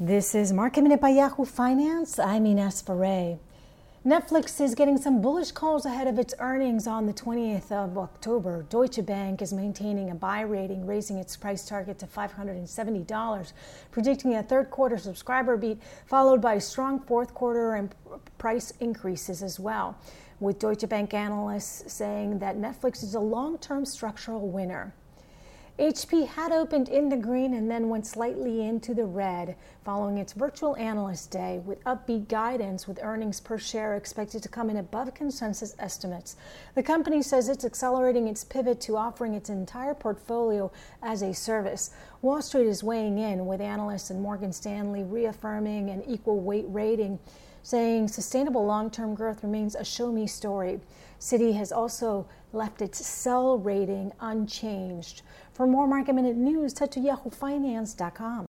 This is Market Minute by Yahoo Finance. I'm Ines Ferre. Netflix is getting some bullish calls ahead of its earnings on the 20th of October. Deutsche Bank is maintaining a buy rating, raising its price target to $570, predicting a third quarter subscriber beat, followed by strong fourth quarter and price increases as well. With Deutsche Bank analysts saying that Netflix is a long term structural winner. HP had opened in the green and then went slightly into the red following its virtual analyst day with upbeat guidance with earnings per share expected to come in above consensus estimates. The company says it's accelerating its pivot to offering its entire portfolio as a service. Wall Street is weighing in with analysts and Morgan Stanley reaffirming an equal weight rating saying sustainable long term growth remains a show me story. Citi has also left its sell rating unchanged. For more market minute news, head to yahoofinance.com.